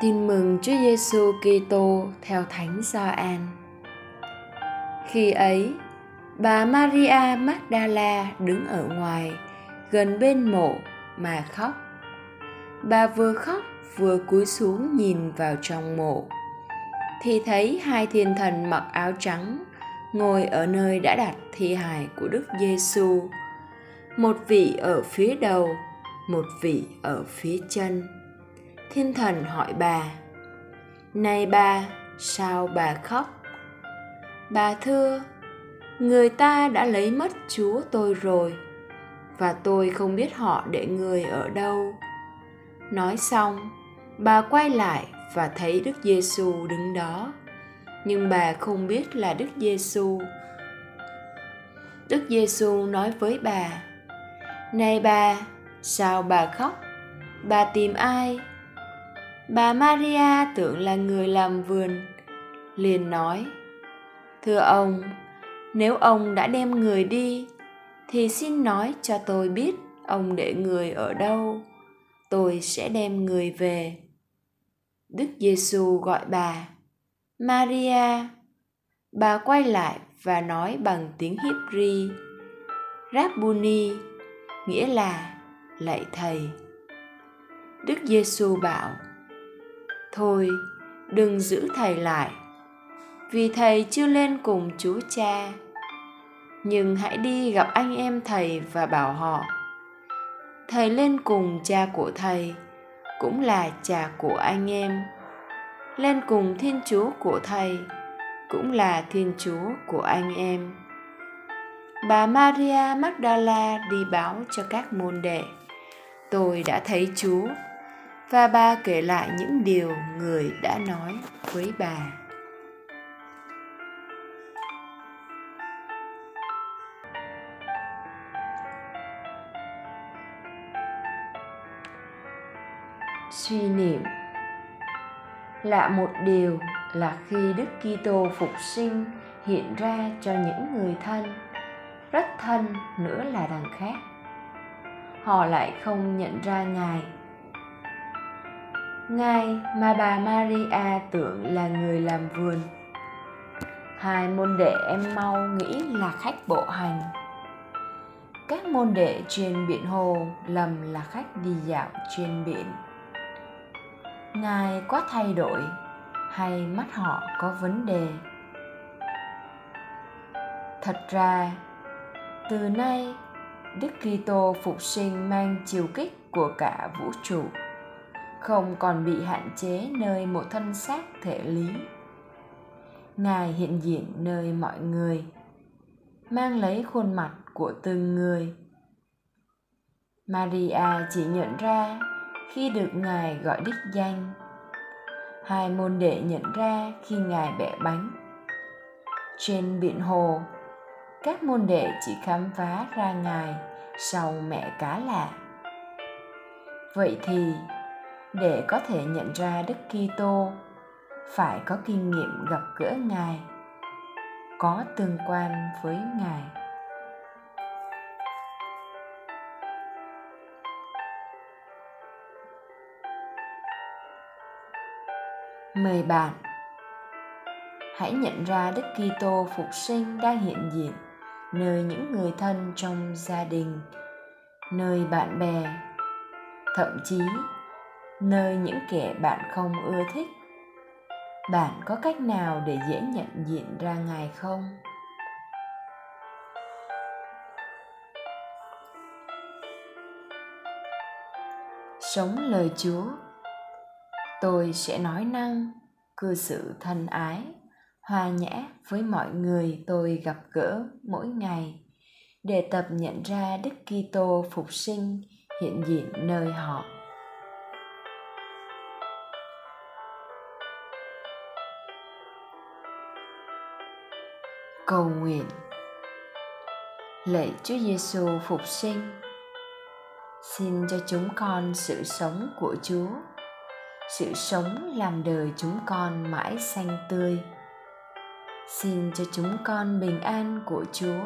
Tin mừng Chúa Giêsu Kitô theo Thánh Gioan. Khi ấy, bà Maria Magdala đứng ở ngoài, gần bên mộ mà khóc. Bà vừa khóc vừa cúi xuống nhìn vào trong mộ, thì thấy hai thiên thần mặc áo trắng ngồi ở nơi đã đặt thi hài của Đức Giêsu, một vị ở phía đầu, một vị ở phía chân thiên thần hỏi bà, này bà, sao bà khóc? Bà thưa, người ta đã lấy mất chúa tôi rồi, và tôi không biết họ để người ở đâu. Nói xong, bà quay lại và thấy đức giêsu đứng đó, nhưng bà không biết là đức giêsu đức giêsu nói với bà, này bà, sao bà khóc? Bà tìm ai bà maria tưởng là người làm vườn, liền nói, thưa ông, nếu ông đã đem người đi, thì xin nói cho tôi biết ông để người ở đâu, tôi sẽ đem người về. Đức giêsu gọi bà, maria. Bà quay lại và nói bằng tiếng hebri rabuni nghĩa là lạy thầy. Đức giêsu bảo thôi, đừng giữ thầy lại. Vì thầy chưa lên cùng chúa cha. Nhưng hãy đi gặp anh em thầy và bảo họ, thầy lên cùng cha của thầy cũng là cha của anh em. Lên cùng thiên chúa của thầy cũng là thiên chúa của anh em. Bà maria magdala đi báo cho các môn đệ, tôi đã thấy chúa và bà kể lại những điều người đã nói với bà. Suy niệm. Lạ một điều là khi đức kitô phục sinh, hiện ra cho những người thân, rất thân nữa là đằng khác. Họ lại không nhận ra ngài ngài mà bà Maria tưởng là người làm vườn. Hai môn đệ em mau nghĩ là khách bộ hành. Các môn đệ trên biển hồ lầm là khách đi dạo trên biển. Ngài có thay đổi hay mắt họ có vấn đề? Thật ra, từ nay Đức Kitô phục sinh mang chiều kích của cả vũ trụ không còn bị hạn chế nơi một thân xác thể lý. Ngài hiện diện nơi mọi người, mang lấy khuôn mặt của từng người. Maria chỉ nhận ra khi được ngài gọi đích danh. Hai môn đệ nhận ra khi ngài bẻ bánh. Trên biển hồ, các môn đệ chỉ khám phá ra ngài sau mẹ cá lạ. Vậy thì để có thể nhận ra Đức Kitô phải có kinh nghiệm gặp gỡ Ngài, có tương quan với Ngài. Mời bạn hãy nhận ra Đức Kitô phục sinh đang hiện diện nơi những người thân trong gia đình, nơi bạn bè, thậm chí nơi những kẻ bạn không ưa thích bạn có cách nào để dễ nhận diện ra ngài không sống lời chúa, tôi sẽ nói năng, cư xử thân ái, hòa nhã với mọi người tôi gặp gỡ mỗi ngày, để tập nhận ra Đức Kitô phục sinh hiện diện nơi họ. Cầu nguyện. Lạy Chúa Giêsu phục sinh, xin cho chúng con sự sống của Chúa, sự sống làm đời chúng con mãi xanh tươi. Xin cho chúng con bình an của Chúa,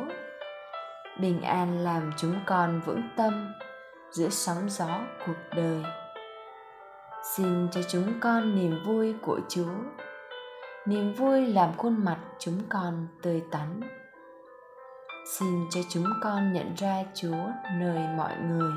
bình an làm chúng con vững tâm giữa sóng gió cuộc đời. Xin cho chúng con niềm vui của Chúa, niềm vui làm khuôn mặt chúng con tươi tắn. Xin cho chúng con nhận ra chúa, nơi mọi người.